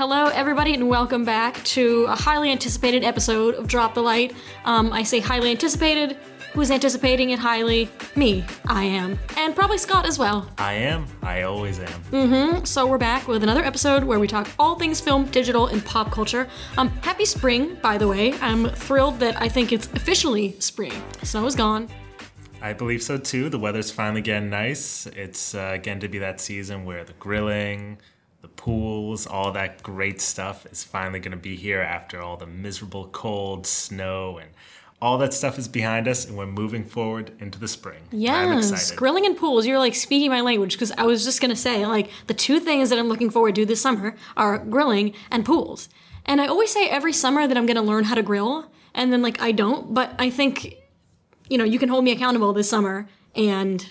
Hello, everybody, and welcome back to a highly anticipated episode of Drop the Light. Um, I say highly anticipated. Who's anticipating it highly? Me. I am. And probably Scott as well. I am. I always am. Mhm. So we're back with another episode where we talk all things film, digital, and pop culture. Um, happy spring, by the way. I'm thrilled that I think it's officially spring. Snow is gone. I believe so too. The weather's finally getting nice. It's uh, getting to be that season where the grilling, the pools, all that great stuff is finally going to be here after all the miserable cold, snow, and all that stuff is behind us, and we're moving forward into the spring. I'm Yes, excited. grilling and pools. You're like speaking my language because I was just gonna say like the two things that I'm looking forward to this summer are grilling and pools. And I always say every summer that I'm gonna learn how to grill, and then like I don't. But I think, you know, you can hold me accountable this summer and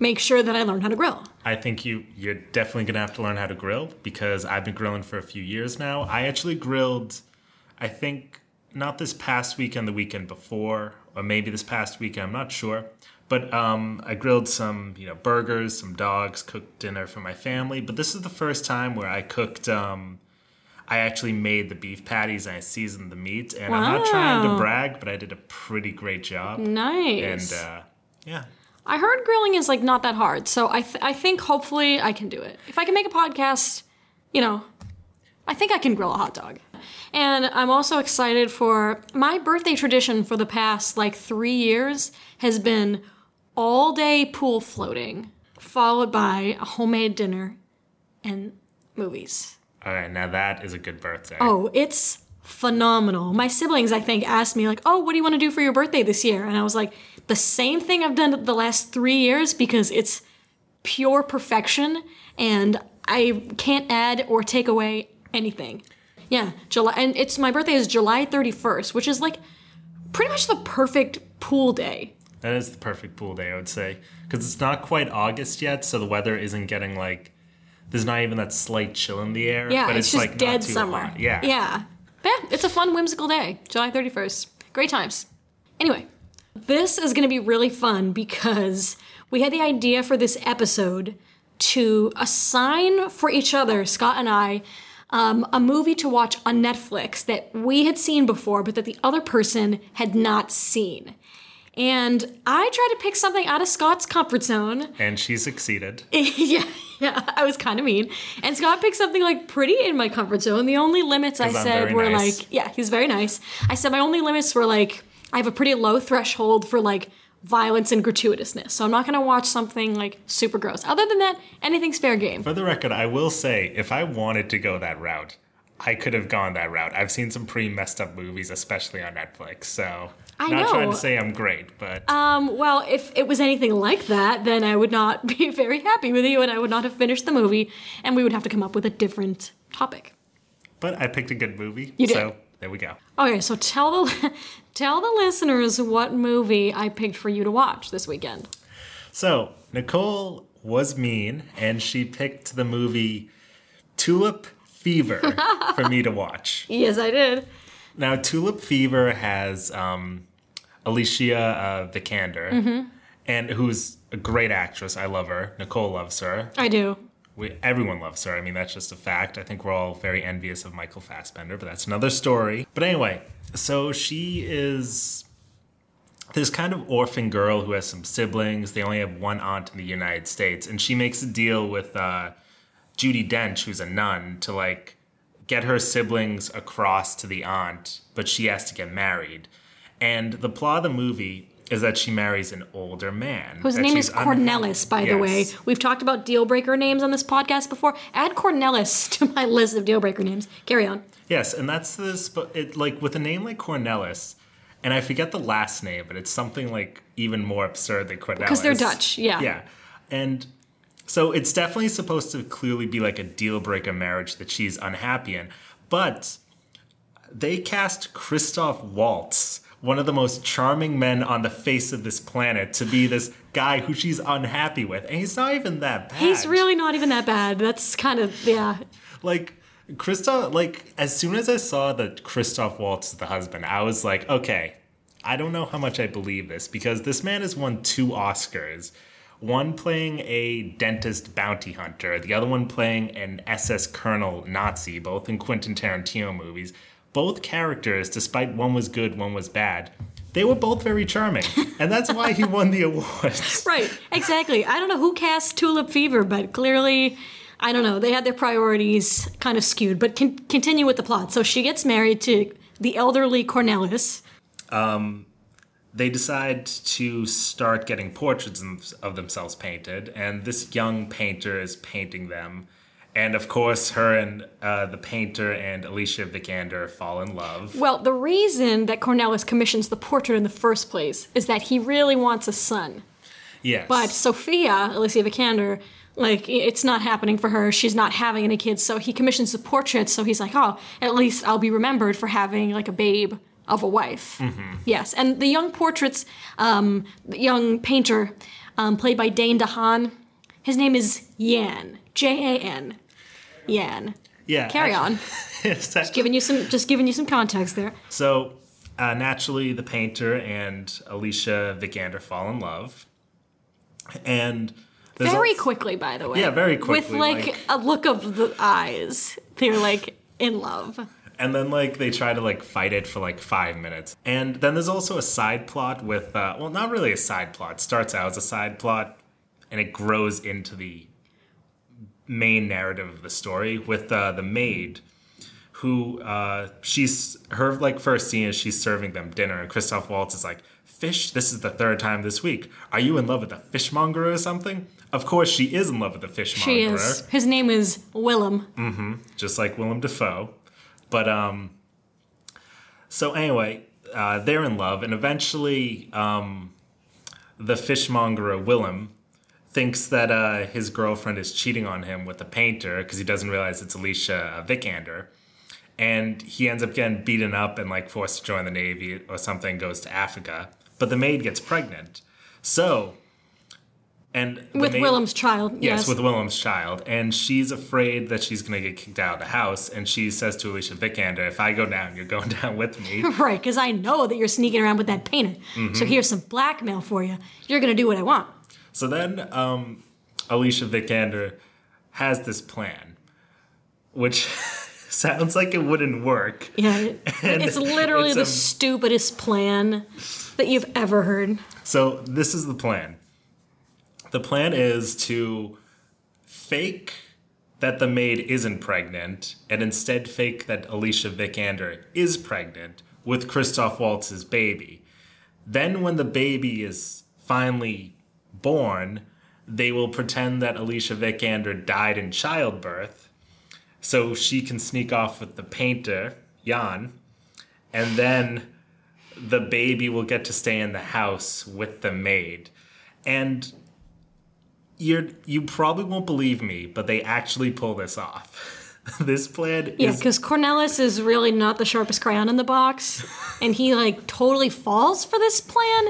make sure that I learn how to grill. I think you you're definitely gonna have to learn how to grill because I've been grilling for a few years now. I actually grilled, I think not this past weekend, the weekend before, or maybe this past weekend. I'm not sure. But um, I grilled some, you know, burgers, some dogs, cooked dinner for my family. But this is the first time where I cooked. Um, I actually made the beef patties and I seasoned the meat. And I'm not trying to brag, but I did a pretty great job. Nice. And uh, yeah, I heard grilling is like not that hard, so I th- I think hopefully I can do it. If I can make a podcast, you know, I think I can grill a hot dog. And I'm also excited for my birthday tradition for the past like three years has been all day pool floating, followed by a homemade dinner and movies. all right, now that is a good birthday. Oh, it's phenomenal. My siblings, I think, asked me, like, oh, what do you want to do for your birthday this year? And I was like, the same thing I've done the last three years because it's pure perfection and I can't add or take away anything. Yeah, July, and it's my birthday is July 31st, which is like pretty much the perfect pool day. That is the perfect pool day, I would say, because it's not quite August yet, so the weather isn't getting like. There's not even that slight chill in the air. Yeah, but it's, it's, just like dead summer. hot. Yeah, Yeah. But yeah, it's a fun, whimsical day. July 31st. Great times. Anyway, this is going to be really fun because we had the idea for this episode to assign for each other, Scott and I, um, a movie to watch on Netflix that we had seen before, but that the other person had not seen. And I tried to pick something out of Scott's comfort zone and she succeeded. yeah, yeah, I was kind of mean. And Scott picked something like pretty in my comfort zone. The only limits I said were nice. like, yeah, he's very nice. I said my only limits were like, I have a pretty low threshold for like violence and gratuitousness. So I'm not gonna watch something like super gross. Other than that, anything's fair game. For the record, I will say, if I wanted to go that route, I could have gone that route. I've seen some pretty messed up movies, especially on Netflix. So, I not trying to say I'm great, but Um, well, if it was anything like that, then I would not be very happy with you and I would not have finished the movie and we would have to come up with a different topic. but I picked a good movie. You did. So there we go. Okay, so tell the tell the listeners what movie I picked for you to watch this weekend. So Nicole was mean, and she picked the movie Tulip Fever for me to watch. Yes, I did. Now, Tulip Fever has um, Alicia uh, Vikander, Mm-hmm. and who's a great actress. I love her. Nicole loves her. I do. We, everyone loves her. I mean, that's just a fact. I think we're all very envious of Michael Fassbender, but that's another story. But anyway, so she is this kind of orphan girl who has some siblings. They only have one aunt in the United States, and she makes a deal with uh, Judi Dench, who's a nun, to like get her siblings across to the aunt, but she has to get married. And the plot of the movie is that she marries an older man. Whose name is Cornelis, by the way. We've talked about deal breaker names on this podcast before. Add Cornelis to my list of deal breaker names. Carry on. Yes, and that's this, but it like with a name like Cornelis, and I forget the last name, but it's something like even more absurd than Cornelis. Because they're Dutch, yeah. Yeah, and so it's definitely supposed to clearly be like a deal breaker marriage that she's unhappy in, but they cast Christoph Waltz, one of the most charming men on the face of this planet, to be this guy who she's unhappy with, and he's not even that bad. He's really not even that bad. That's kind of yeah. like Christoph like as soon as I saw that Christoph Waltz is the husband, I was like, okay, I don't know how much I believe this because this man has won two Oscars. one playing a dentist bounty hunter, the other one playing an SS Colonel Nazi, both in Quentin Tarantino movies. Both characters, despite one was good, one was bad, they were both very charming. And that's why he won the awards. Right, exactly. I don't know who cast Tulip Fever, but clearly, I don't know, they had their priorities kind of skewed. But con- continue with the plot. So she gets married to the elderly Cornelis. Um, they decide to start getting portraits of themselves painted, and this young painter is painting them. And of course, her and uh, the painter and Alicia Vikander fall in love. Well, the reason that Cornelis commissions the portrait in the first place is that he really wants a son. Yes. But Sophia, Alicia Vikander, like it's not happening for her. She's not having any kids, so he commissions the portrait. So he's like, oh, at least I'll be remembered for having like a babe of a wife. Yes, and the young portraits, um, the young painter, um, played by Dane DeHaan, his name is Jan, J A N, Jan. yeah. Carry on. It's actually- Giving you some, just giving you some context there. So uh, naturally, the painter and Alicia Vikander fall in love, and Very also- quickly, by the way. Yeah, very With quickly, like, like- a look of the eyes, they're like in love. and then like they try to like fight it for like five minutes, and then there's also a side plot with uh, well, not really a side plot. It starts out as a side plot, and it grows into the main narrative of the story with uh, the maid who uh, she's her like first scene is she's serving them dinner and Christoph Waltz is like fish this is the third time this week are you in love with a fishmonger or something of course she is in love with the fishmonger She is. His name is Willem. Mm-hmm just like Willem Dafoe. But um, so anyway, uh, they're in love, and eventually, um, the fishmonger Willem thinks that uh, his girlfriend is cheating on him with a painter because he doesn't realize it's Alicia Vikander. And he ends up getting beaten up and like forced to join the navy or something. Goes to Africa, but the maid gets pregnant. So, and With maid- Willem's child. Yes, Yes, with Willem's child, and she's afraid that she's going to get kicked out of the house. And she says to Alicia Vikander, "If I go down, you're going down with me." Right, because I know that you're sneaking around with that painter. Mm-hmm. So here's some blackmail for you. You're going to do what I want. So then, um, Alicia Vikander has this plan, which sounds like it wouldn't work. Yeah, it- it's literally it's, the um, stupidest plan that you've ever heard. So this is the plan. The plan is to fake that the maid isn't pregnant and instead fake that Alicia Vikander is pregnant with Christoph Waltz's baby. Then when the baby is finally born, they will pretend that Alicia Vikander died in childbirth so she can sneak off with the painter, Jan, and then the baby will get to stay in the house with the maid. And you're you probably won't believe me, but they actually pull this off. this plan Yeah, is because Cornelis is really not the sharpest crayon in the box, and he like totally falls for this plan.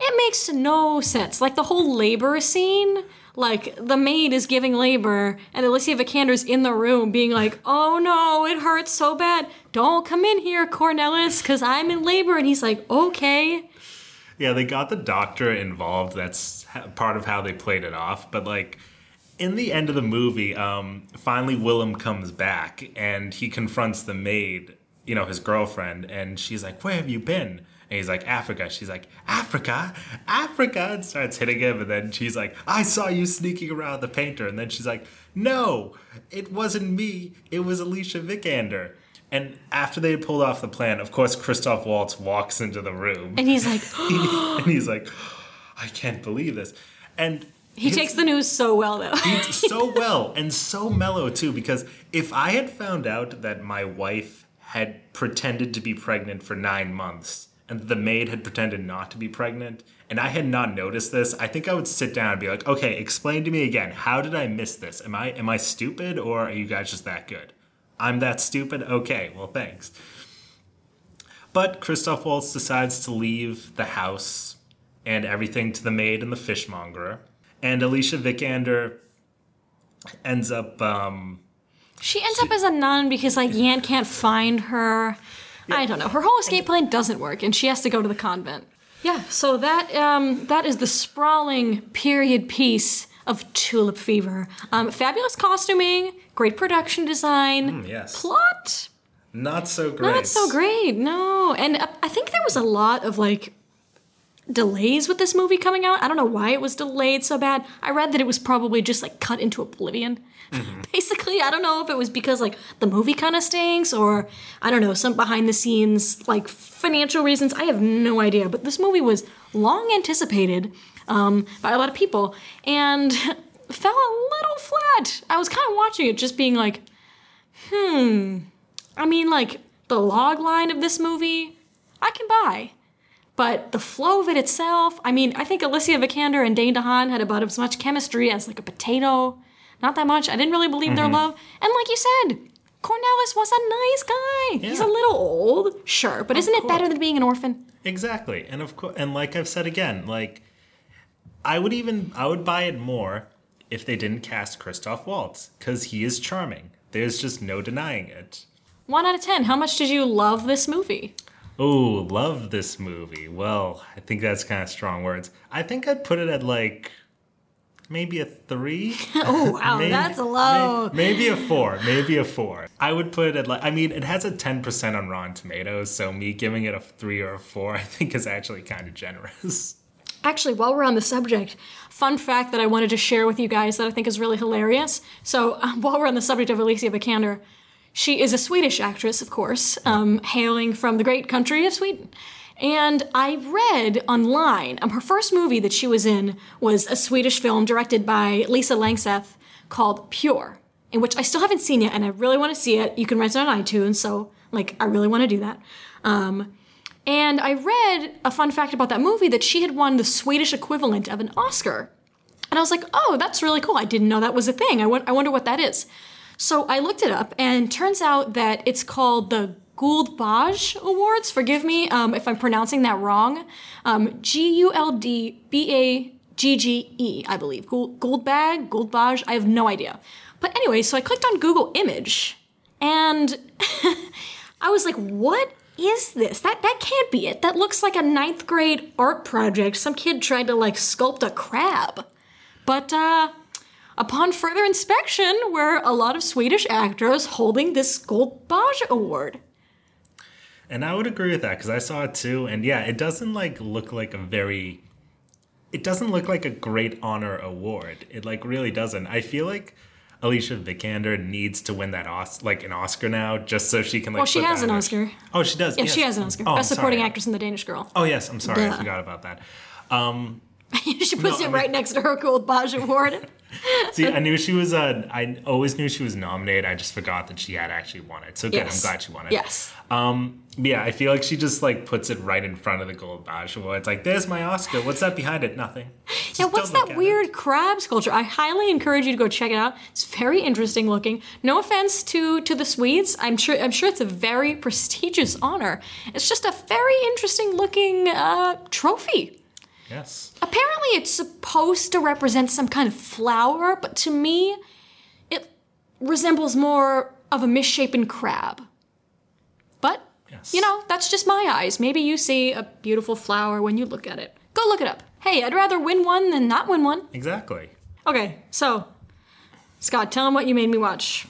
It makes no sense. Like the whole labor scene, like the maid is giving labor, and Alicia Vikander's in the room being like, "Oh no, it hurts so bad. Don't come in here, Cornelis, because I'm in labor." And he's like, "Okay." yeah, they got the doctor involved. That's part of how they played it off. But like in the end of the movie, um, finally Willem comes back and he confronts the maid, you know, his girlfriend, and she's like, "Where have you been?" And he's like, Africa. She's like, Africa? Africa? And starts hitting him. And then she's like, I saw you sneaking around the painter. And then she's like, No, it wasn't me. It was Alicia Vikander. And after they had pulled off the plan, of course, Christoph Waltz walks into the room. And he's like, and he's like, I can't believe this. And he his- takes the news so well though. so well and so mellow too because if i had found out that my wife had pretended to be pregnant for nine months and the maid had pretended not to be pregnant and i had not noticed this i think i would sit down and be like okay explain to me again. How did i miss this? Am i am i stupid or are you guys just that good? I'm that stupid? Okay well thanks. But christoph waltz decides to leave the house and everything to the maid and the fishmonger and alicia vikander ends up um, She ends up as a nun because like Jan can't find her. I don't know. Her whole escape plan doesn't work, and she has to go to the convent. Yeah, so that um, that is the sprawling period piece of Tulip Fever. Um, fabulous costuming, great production design, yes. plot Not so great. not so great. No, and I I think there was a lot of like delays with this movie coming out. I don't know why it was delayed so bad. I read that it was probably just like cut into oblivion. Basically, I don't know if it was because like the movie kind of stinks or I don't know, some behind the scenes like financial reasons. I have no idea, but this movie was long anticipated um, by a lot of people and fell a little flat. I was kind of watching it just being like, hmm, I mean, like, the log line of this movie, I can buy. But the flow of it itself, I mean, I think Alicia Vikander and Dane DeHaan had about as much chemistry as like a potato. Not that much. I didn't really believe their mm-hmm. love. And like you said, Cornelis was a nice guy. Yeah. He's a little old, sure, but isn't it course. better than being an orphan? Exactly. And of course, and like I've said again, like I would even I would buy it more if they didn't cast Christoph Waltz cuz he is charming. There's just no denying it. One out of ten. How much did you love this movie? Oh, love this movie. Well, I think that's kind of strong words. I think I'd put it at like maybe a 3. Oh wow, Maybe- that's low. may- Maybe a four. Maybe a four. I would put it at like. I mean, it has a ten percent on Rotten Tomatoes, so me giving it a three or a four, I think, is actually kind of generous. Actually, while we're on the subject, fun fact that I wanted to share with you guys that I think is really hilarious. So, um, while we're on the subject of Alicia Vikander, she is a Swedish actress, of course, um, hailing from the great country of Sweden. And I read online, um, her first movie that she was in was a Swedish film directed by Lisa Langseth called Pure, in which I still haven't seen yet, and I really want to see it. You can rent it on iTunes, so like I really want to do that. Um, and I read a fun fact about that movie that she had won the Swedish equivalent of an Oscar. And I was like, oh, that's really cool. I didn't know that was a thing. I won- I wonder what that is. So I looked it up, and turns out that it's called the Gould Baj Awards. Forgive me um, if I'm pronouncing that wrong. Um, G U L D B A G G E, I believe. Gould Bag, Gould Baj, I have no idea. But anyway, so I clicked on Google Image, and I was like, what is this? That that can't be it. That looks like a ninth grade art project. Some kid tried to like sculpt a crab. But uh upon further inspection were a lot of Swedish actors holding this Gold Baj Award. And I would agree with that because I saw it too. And yeah, it doesn't like look like a very. It doesn't look like a great honor award. It like really doesn't. I feel like Alicia Vikander needs to win that Os- like an Oscar now just so she can like. Well, she has an her- Oscar. Oh, she does. Yeah, yes. she has an Oscar. Oh, Best supporting actress in The Danish Girl. Oh yes, I'm sorry. Duh. I forgot about that. Um, she puts No, it I right next to her Gold Baj Award. See, I knew she was. Uh, I always knew she was nominated. I just forgot that she had actually won it. So good. Yes. I'm glad she won it. Yes. Um. Yeah, I feel like she just like puts it right in front of the Gold Badge Award. It's like, there's my Oscar. What's that behind it? Nothing. Just Yeah, what's that weird it. crab sculpture? I highly encourage you to go check it out. It's very interesting looking. No offense to to the Swedes. I'm sure I'm sure it's a very prestigious honor. It's just a very interesting looking uh, trophy. Yes. Apparently, it's supposed to represent some kind of flower, but to me, it resembles more of a misshapen crab. But Yes. you know, that's just my eyes. Maybe you see a beautiful flower when you look at it. Go look it up. Hey, I'd rather win one than not win one. Exactly. Okay, so Scott, tell him what you made me watch.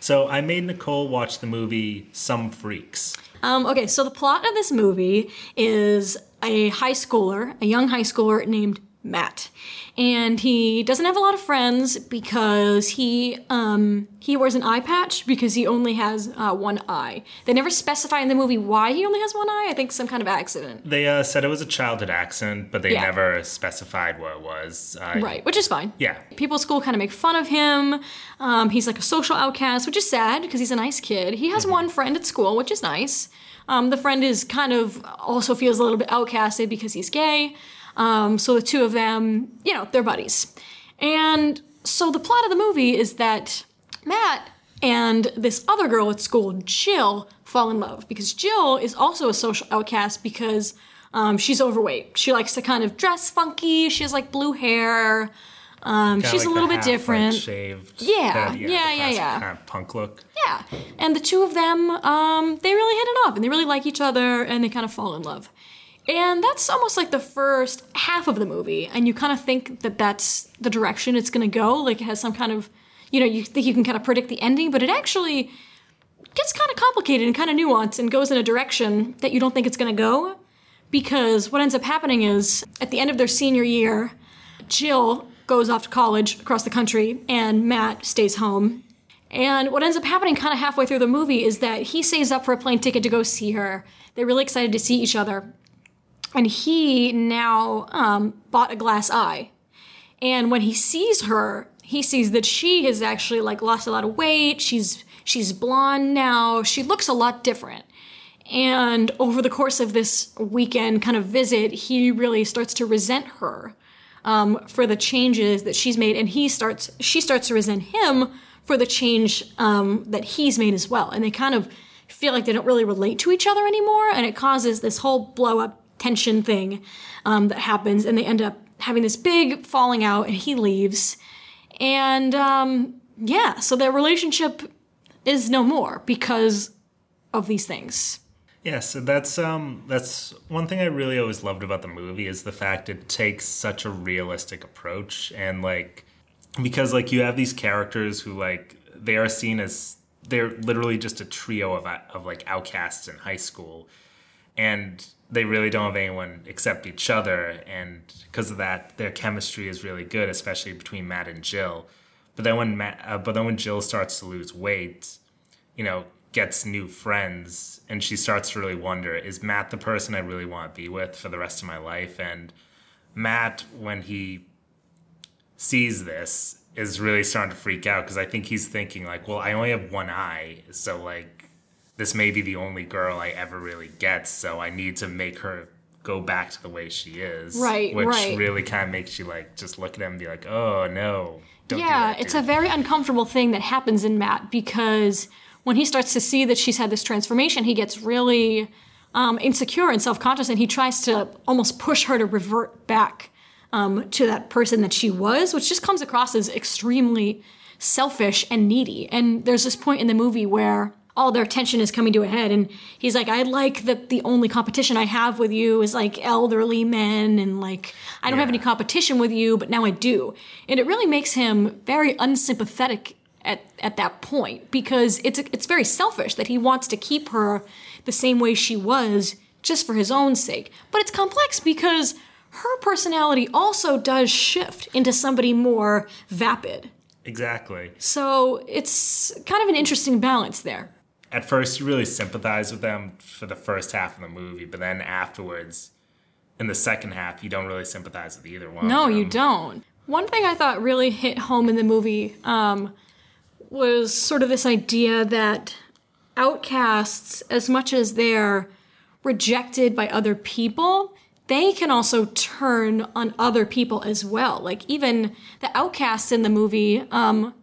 So I made Nicole watch the movie Some Freaks. Um, okay, so the plot of this movie is a high schooler, a young high schooler named Matt, and he doesn't have a lot of friends because he um, he wears an eye patch because he only has uh, one eye. They never specify in the movie why he only has one eye. I think some kind of accident. They uh, said it was a childhood accident, but they Yeah. never specified what it was. Uh, Right, which is fine. Yeah. People at school kind of make fun of him. Um, he's like a social outcast, which is sad because he's a nice kid. He has one friend at school, which is nice. Um, the friend is kind of also feels a little bit outcasted because he's gay. Um, so the two of them, you know, they're buddies. And so the plot of the movie is that Matt and this other girl at school, Jill, fall in love because Jill is also a social outcast because um, she's overweight. She likes to kind of dress funky. She has like blue hair. Um, she's like a little bit half, like, different. shaved. Yeah, the- yeah, the yeah, yeah. Kind of punk look. Yeah, and the two of them, um, they really hit it off, and they really like each other, and they kind of fall in love. And that's almost like the first half of the movie, and you kind of think that that's the direction it's going to go. Like it has some kind of, you know, you think you can kind of predict the ending, but it actually gets kind of complicated and kind of nuanced and goes in a direction that you don't think it's going to go. Because what ends up happening is at the end of their senior year, Jill goes off to college across the country, and Matt stays home. And what ends up happening kind of halfway through the movie is that he saves up for a plane ticket to go see her. They're really excited to see each other and he now um, bought a glass eye. And when he sees her, he sees that she has actually like lost a lot of weight. She's she's blonde now. She looks a lot different. And over the course of this weekend kind of visit, he really starts to resent her um, for the changes that she's made, and he starts she starts to resent him for the change um, that he's made as well. And they kind of feel like they don't really relate to each other anymore, and it causes this whole blow up tension thing um, that happens, and they end up having this big falling out, and he leaves. And um, yeah, so their relationship is no more because of these things. Yeah, so that's um that's one thing I really always loved about the movie is the fact it takes such a realistic approach and like because like you have these characters who like they are seen as they're literally just a trio of of like outcasts in high school. And they really don't have anyone except each other. And because of that their chemistry is really good especially between matt and jill. But then when matt uh, but then when jill starts to lose weight you know gets new friends and she starts to really wonder is matt the person i really want to be with for the rest of my life and matt when he sees this is really starting to freak out because i think he's thinking like well i only have one eye so like this may be the only girl I ever really get, so I need to make her go back to the way she is. Right, which right. really kind of makes you like just look at him and be like, oh no. Don't yeah, that, it's a very uncomfortable thing that happens in Matt because when he starts to see that she's had this transformation, he gets really um, insecure and self conscious, and he tries to almost push her to revert back um, to that person that she was, which just comes across as extremely selfish and needy. And there's this point in the movie where all their tension is coming to a head and he's like i like that the only competition i have with you is like elderly men and like i don't yeah. have any competition with you but now i do and it really makes him very unsympathetic at, at that point because it's it's very selfish that he wants to keep her the same way she was just for his own sake but it's complex because her personality also does shift into somebody more vapid Exactly. So it's kind of an interesting balance there at first you really sympathize with them for the first half of the movie, but then afterwards, in the second half, you don't really sympathize with either one. No, you don't. One thing I thought really hit home in the movie um, was sort of this idea that outcasts, as much as they're rejected by other people, they can also turn on other people as well. Like even the outcasts in the movie, um,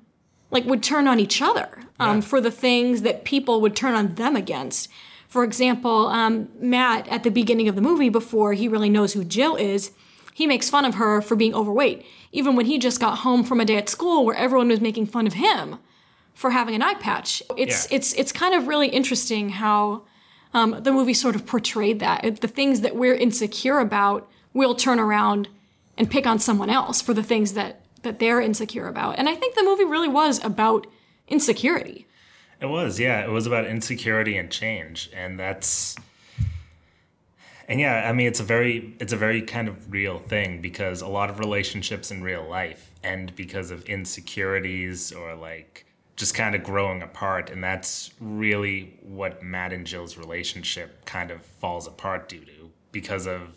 like would turn on each other um, yeah. for the things that people would turn on them against. For example, um, Matt at the beginning of the movie, before he really knows who Jill is, he makes fun of her for being overweight, even when he just got home from a day at school where everyone was making fun of him for having an eye patch. It's yeah. it's it's kind of really interesting how um, the movie sort of portrayed that the things that we're insecure about, we'll turn around and pick on someone else for the things that that they're insecure about. And I think the movie really was about insecurity. It was, yeah. It was about insecurity and change. And that's and yeah, I mean it's a very it's a very kind of real thing because a lot of relationships in real life end because of insecurities or like just kind of growing apart and that's really what Matt and Jill's relationship kind of falls apart due to because of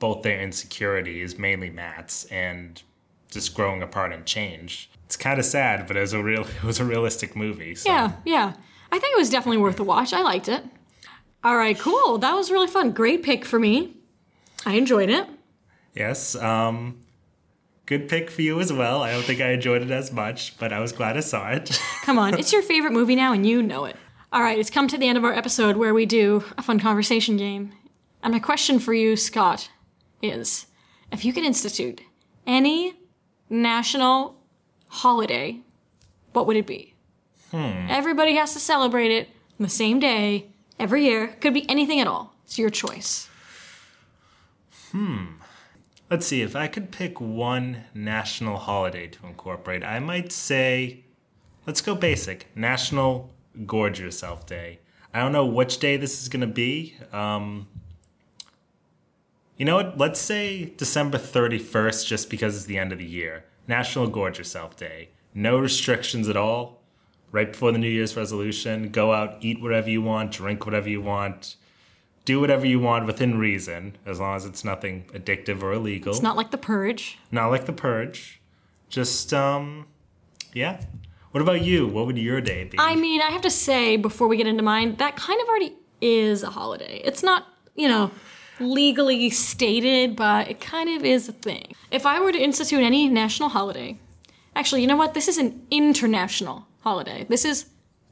both their insecurities, mainly Matt's, and just growing apart and change. It's kind of sad, but it was a real it was a realistic movie. So. Yeah, yeah. I think it was definitely worth a watch. I liked it. All right, cool. That was really fun. Great pick for me. I enjoyed it. Yes. Um, good pick for you as well. I don't think I enjoyed it as much, but I was glad I saw it. Come on, it's your favorite movie now, and you know it. All right, it's come to the end of our episode where we do a fun conversation game. And my question for you, Scott, is if you could institute any national holiday, what would it be? Hmm. Everybody has to celebrate it on the same day every year. Could be anything at all. It's your choice. Let's see, if I could pick one national holiday to incorporate, I might say, let's go basic National Gorge Yourself Day. I don't know which day this is going to be. Um, you know what? Let's say December 31st, just because it's the end of the year. National Gorge Yourself Day. No restrictions at all. Right before the New Year's resolution, go out, eat whatever you want, drink whatever you want, do whatever you want within reason, as long as it's nothing addictive or illegal. It's not like the purge. Not like the purge. Just um yeah. What about you? What would your day be? I mean, I have to say before we get into mine, that kind of already is a holiday. It's not, you know, legally stated, but it kind of is a thing. If I were to institute any national holiday, actually, you know what? This is an international holiday. This is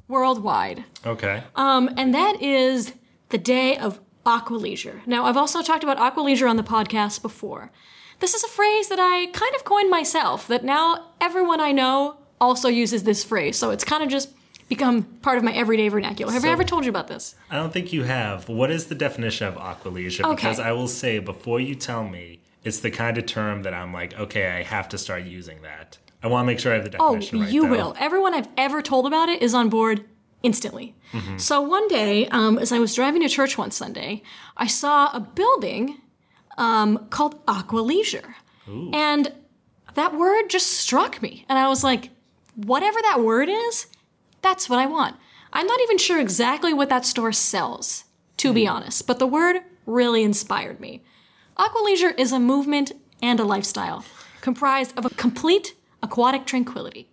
worldwide. okay. Um, and that is the day of aqua leisure. Now, I've also talked about aqua leisure on the podcast before. This is a phrase that I kind of coined myself, that now everyone I know also uses this phrase. So it's kind of just become part of my everyday vernacular. Have I ever told you about this? I don't think you have. What is the definition of aqualeisure? Okay. Because I will say before you tell me, it's the kind of term that I'm like, okay, I have to start using that. I want to make sure I have the Oh, definition right. you though. will. Everyone I've ever told about it is on board instantly. So one day, um, as I was driving to church one Sunday, I saw a building um, called Aqua Leisure. And that word just struck me. And I was like, whatever that word is, that's what I want. I'm not even sure exactly what that store sells, to be honest, but the word really inspired me. Aqua Leisure is a movement and a lifestyle comprised of a complete aquatic tranquility.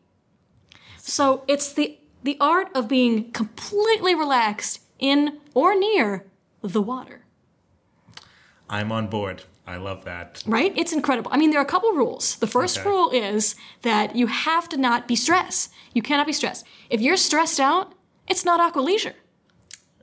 So it's the the art of being completely relaxed in or near the water. I'm on board. I love that. Right? It's incredible. I mean, there are a couple rules. The first Okay. rule is that you have to not be stressed. You cannot be stressed. If you're stressed out, it's not aqua leisure.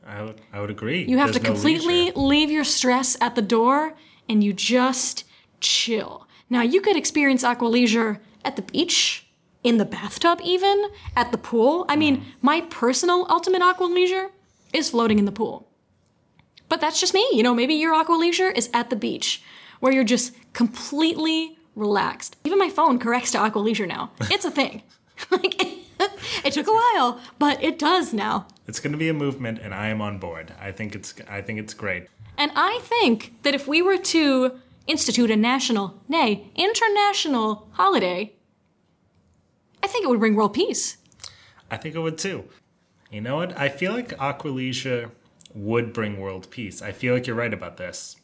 I would, I would agree. You have There's to completely leisure. leave your stress at the door and you just chill. Now, you could experience aqua leisure at the beach, in the bathtub, even, at the pool. I mean, my personal ultimate aqua leisure is floating in the pool. But that's just me. You know, maybe your aqua leisure is at the beach where you're just completely relaxed. Even my phone corrects to aqua leisure now. It's a thing. like, it took a while, but it does now. It's going to be a movement, and I am on board. I think it's I think it's great. And I think that if we were to institute a national, nay, international holiday, I think it would bring world peace. I think it would too. You know what? I feel like Aqualeisure would bring world peace. I feel like you're right about this.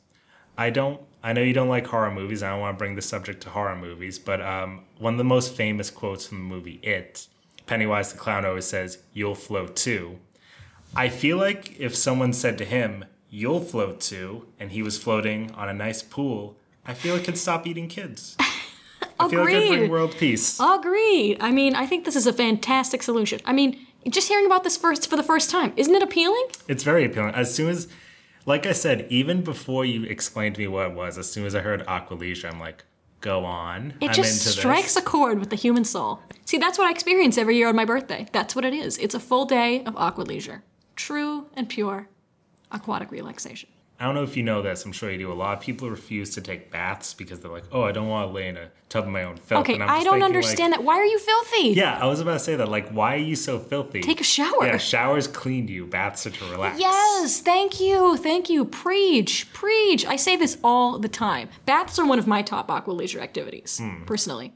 I don't. I know you don't like horror movies. I don't want to bring the subject to horror movies, but um, one of the most famous quotes from the movie It, Pennywise the clown always says, "You'll float too." I feel like if someone said to him, "You'll float too," and he was floating on a nice pool, I feel it could stop eating kids. I feel like it'd bring world peace. Agreed. I mean, I think this is a fantastic solution. I mean, just hearing about this first for the first time, isn't it appealing? It's very appealing. As soon as, like I said, even before you explained to me what it was, as soon as I heard Aqualeisure, I'm like, go on. It I'm just strikes this. a chord with the human soul. See, that's what I experience every year on my birthday. That's what it is. It's a full day of aqua leisure. True and pure aquatic relaxation. I don't know if you know this. I'm sure you do. A lot of people refuse to take baths because they're like, oh, I don't want to lay in a tub of my own filth. Okay, And I'm I don't understand like, that. Why are you filthy? Yeah, I was about to say that. Like, why are you so filthy? Take a shower. Yeah, showers clean you. Baths are to relax. Yes, thank you, thank you. Preach, preach. I say this all the time. Baths are one of my top aqua leisure activities, Hmm. personally.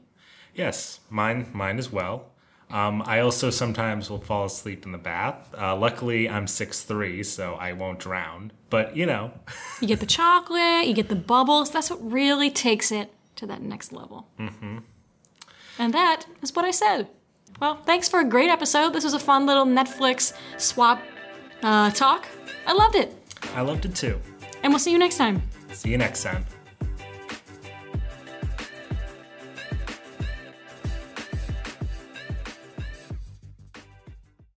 Yes, mine, mine as well. Um, I also sometimes will fall asleep in the bath. Uh, luckily, I'm 6'3", so I won't drown. But, you know, You get the chocolate, you get the bubbles. That's what really takes it to that next level. Mm-hmm. And that is what I said. Well, thanks for a great episode. This was a fun little Netflix swap uh, talk. I loved it. I loved it too. And we'll see you next time. See you next time.